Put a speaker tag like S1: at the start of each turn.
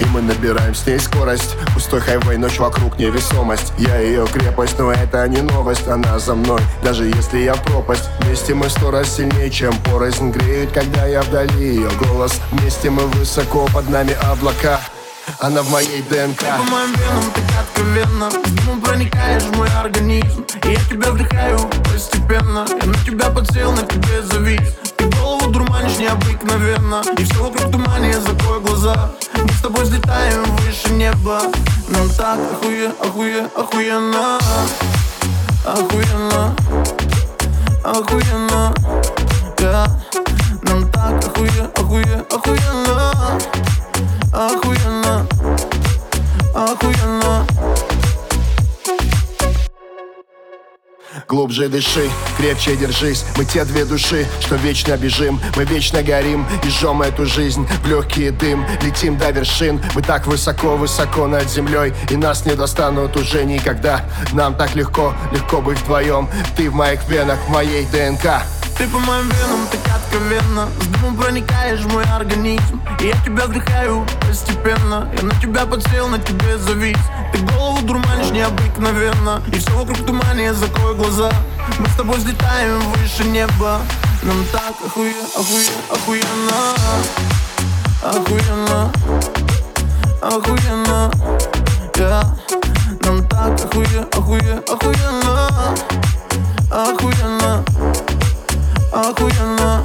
S1: и мы набираем с ней скорость. Пустой хайвей, ночь вокруг невесомость. Я ее крепость, но это не новость. Она за мной, даже если я пропасть. Вместе мы сто раз сильнее, чем порознь Греют, когда я вдали ее голос. Вместе мы высоко, под нами облака. Она в моей ДНК. Ты
S2: по моим венам, так откровенно Дымом проникаешь в мой организм. И я тебя вдыхаю постепенно. Я на тебя подсел, на тебе завис. Ты голову дурманишь необыкновенно. И все вокруг тумане, закрой глаза Мы с тобой взлетаем выше неба. Нам так охуе, охуе, охуенно. Охуенно. Охуенно. Yeah. Нам так охуе, охуе, охуенно. Охуенно. Охуенно
S1: Глубже дыши, крепче держись. Мы те две души, что вечно бежим. Мы вечно горим и жжем эту жизнь В легкий дым, летим до вершин. Мы так высоко-высоко над землей И нас не достанут уже никогда. Нам так легко, легко быть вдвоем Ты в моих венах, в моей ДНК.
S2: Ты по моим венам так откровенно. С дымом проникаешь в мой организм. И я тебя вдыхаю постепенно. Я на тебя подсел, на тебе завис. Ты голову дурманишь необыкновенно. И все вокруг тумане, закрой глаза. Мы с тобой взлетаем выше неба. Нам так охуе, охуе, охуенно. Охуенно. Охуенно. Нам так охуе, охуе, охуенно. Охуенно. Охуенно